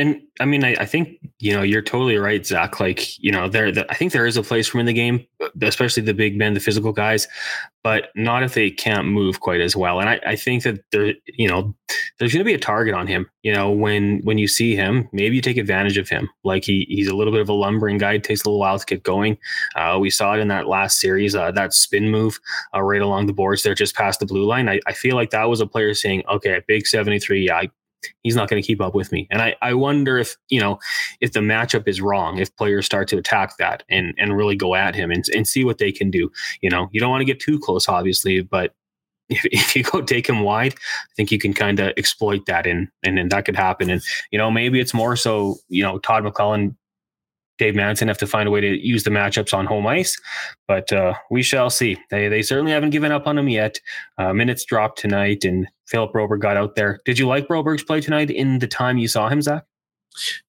And I mean, I, I, think you know you're totally right, Zach. Like you know, there, the, I think there is a place for him in the game, especially the big men, the physical guys, but not if they can't move quite as well. And I, I think that there, you know, there's going to be a target on him. You know, when when you see him, maybe you take advantage of him. Like he he's a little bit of a lumbering guy. It takes a little while to get going. Uh, we saw it in that last series, uh, that spin move uh, right along the boards there, just past the blue line. I, I feel like that was a player saying, "Okay, big 73, yeah, I he's not going to keep up with me. And I, I wonder if, you know, if the matchup is wrong, if players start to attack that and, and really go at him and, and see what they can do. You know, you don't want to get too close, obviously, but if, if you go take him wide, I think you can kind of exploit that and, and, that could happen. And, you know, maybe it's more so, you know, Todd McLellan Dave Manson have to find a way to use the matchups on home ice, but uh, we shall see. They they certainly haven't given up on him yet. Uh, minutes dropped tonight, and Philip Broberg got out there. Did you like Broberg's play tonight in the time you saw him, Zach?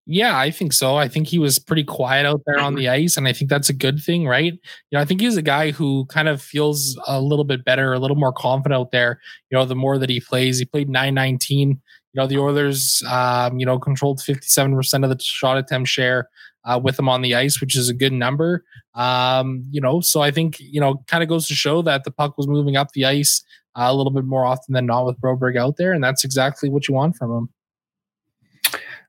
Yeah, I think so. I think he was pretty quiet out there on the ice, and I think that's a good thing, right? You know, I think he's a guy who kind of feels a little bit better, a little more confident out there. You know, the more that he plays, he played nine nineteen. You know, the Oilers, um, you know, controlled fifty seven percent of the shot attempt share uh, with him on the ice, which is a good number. Um, you know, so I think you know, kind of goes to show that the puck was moving up the ice uh, a little bit more often than not with Broberg out there, and that's exactly what you want from him.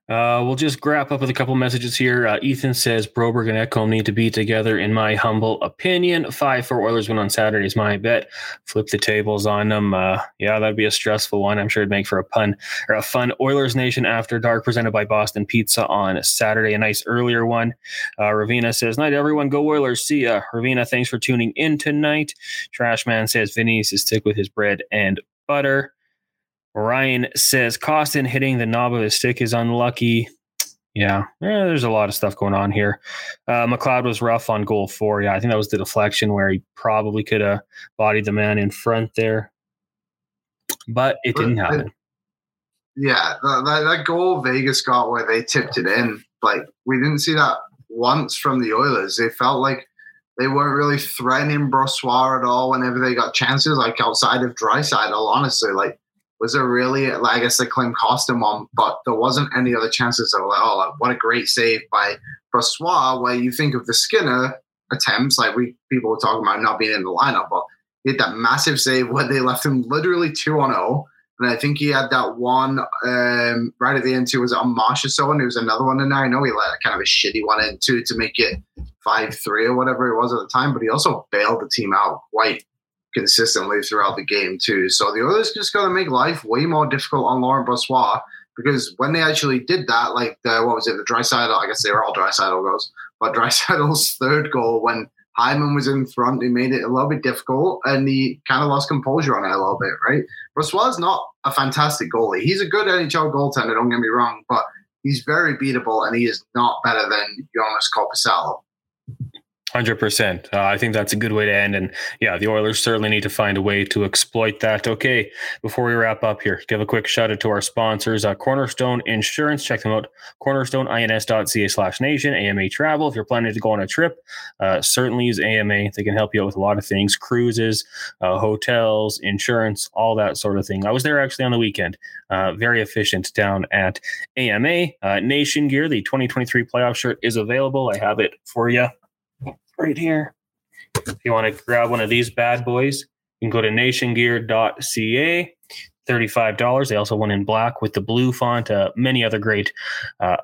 Uh, we'll just wrap up with a couple messages here. Uh, Ethan says Broberg and Ekholm need to be together, in my humble opinion. Five for Oilers win on Saturday is my bet. Flip the tables on them. Uh, yeah, that'd be a stressful one. I'm sure it'd make for a pun or a fun Oilers Nation after dark presented by Boston Pizza on Saturday. A nice earlier one. Uh, Ravina says, "Night everyone, go Oilers. See ya." Ravina, thanks for tuning in tonight. Trashman says Vinny's to stick with his bread and butter. Ryan says Kostin hitting the knob of his stick is unlucky. Yeah, yeah, there's a lot of stuff going on here. Uh, McLeod was rough on goal four. Yeah, I think that was the deflection where he probably could have bodied the man in front there, but it didn't happen. Yeah, that, that goal Vegas got where they tipped it in, like we didn't see that once from the Oilers. They felt like they weren't really threatening Brossoit at all whenever they got chances, like outside of Draisaitl. Honestly, like was a really, like I guess, the Klim Kostin one, but there wasn't any other chances of like, oh, what a great save by Brossoit, where you think of the Skinner attempts, like we people were talking about not being in the lineup, but he had that massive save where they left him literally two on zero. And I think he had that one um, right at the end too. Was it on Marchessault? And there was another one there. I know he let kind of a shitty one in too to make it five three or whatever it was at the time. But he also bailed the team out quite consistently throughout the game too. So the Oilers just got to make life way more difficult on Laurent Brossoit because when they actually did that, like the, what was it, the Draisaitl? I guess they were all Draisaitl goals, but Draisaitl's third goal when Hyman was in front, he made it a little bit difficult, and he kind of lost composure on it a little bit, right? Brossoit's not a fantastic goalie. He's a good NHL goaltender, don't get me wrong, but he's very beatable, and he is not better than Jonas Korpisalo. Hundred uh, percent. I think that's a good way to end. And yeah, the Oilers certainly need to find a way to exploit that. Okay, before we wrap up here, give a quick shout out to our sponsors, uh, Cornerstone Insurance. Check them out, cornerstoneins.ca slash nation, AMA Travel. If you're planning to go on a trip, uh, certainly use AMA. They can help you out with a lot of things, cruises, uh, hotels, insurance, all that sort of thing. I was there actually on the weekend. Uh, very efficient down at AMA. Uh, Nation Gear, the 2023 playoff shirt is available. I have it for you right here. If you want to grab one of these bad boys, you can go to nationgear.ca. $35. They also went in black with the blue font, uh, many other great uh,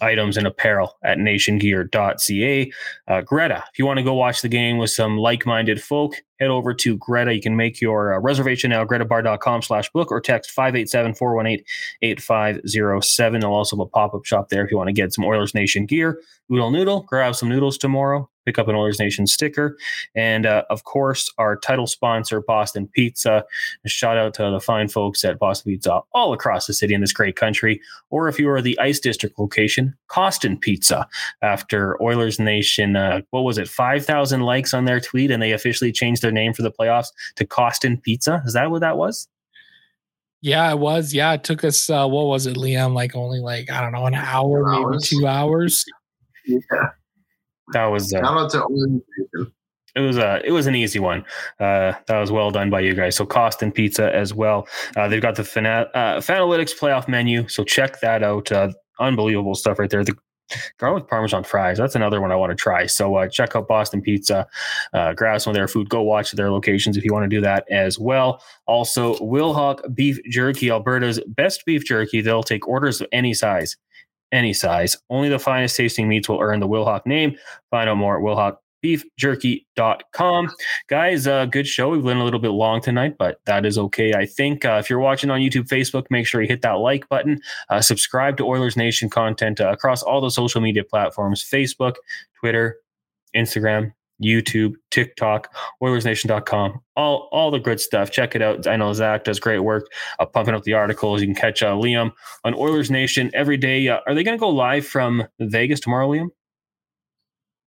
items and apparel at nationgear.ca. Uh, Greta, if you want to go watch the game with some like-minded folk, head over to Greta. You can make your uh, reservation now, gretabar.com slash book or text 587-418-8507. They'll also have a pop-up shop there if you want to get some Oilers Nation gear. Oodle Noodle, grab some noodles tomorrow pick up an Oilers Nation sticker. And uh, of course, our title sponsor, Boston Pizza. A shout out to the fine folks at Boston Pizza all across the city in this great country. Or if you are the Ice District location, Kostin Pizza. After Oilers Nation, uh, what was it, 5,000 likes on their tweet, and they officially changed their name for the playoffs to Kostin Pizza. Is that what that was? Yeah, it was. Yeah, it took us. Uh, what was it, Liam? Like only like I don't know, an hour, maybe two hours. Yeah. That was uh, Shout out to it was a uh, it was an easy one. Uh, that was well done by you guys. So Kostin Pizza as well. Uh, they've got the Fana- uh, Fanalytics playoff menu. So check that out. Uh, unbelievable stuff right there. The garlic parmesan fries. That's another one I want to try. So uh, check out Boston Pizza. Uh, grab some of their food. Go watch their locations if you want to do that as well. Also, Wilhauk Beef Jerky, Alberta's best beef jerky. They'll take orders of any size any size. Only the finest tasting meats will earn the Wilhauk name. Find out more at wilhaukbeefjerky.com. Guys, uh, good show. We've been a little bit long tonight, but that is okay. I think uh, if you're watching on YouTube, Facebook, make sure you hit that like button. Uh, subscribe to Oilers Nation content uh, across all the social media platforms Facebook, Twitter, Instagram, YouTube, TikTok, OilersNation.com, all all the good stuff. Check it out. I know Zach does great work uh, pumping up the articles. You can catch uh, Liam on Oilers Nation every day. Uh, are they going to go live from Vegas tomorrow, Liam?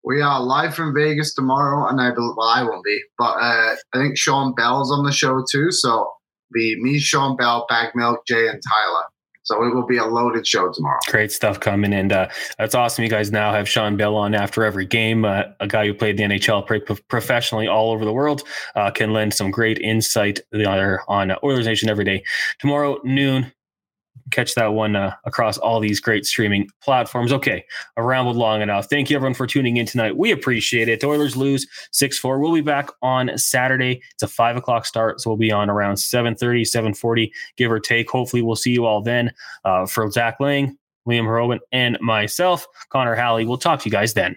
We are live from Vegas tomorrow, and I believe, well, I won't be, but uh, I think Sean Bell's on the show too. So be me, Sean Bell, Bag Milk, Jay, and Tyler. So it will be a loaded show tomorrow. Great stuff coming, and uh, that's awesome. You guys now have Sean Bell on after every game. Uh, a guy who played the NHL professionally all over the world uh, can lend some great insight there on Oilers Nation every day. Tomorrow noon, catch that one uh, across all these great streaming platforms. Okay, I rambled long enough. Thank you everyone for tuning in tonight. We appreciate it. Oilers lose 6 4. We'll be back on Saturday. It's a 5 o'clock start, so we'll be on around 7.30, 7.40, give or take. Hopefully, we'll see you all then. Uh, for Zach Laing, Liam Horrobin, and myself, Connor Halley, we'll talk to you guys then.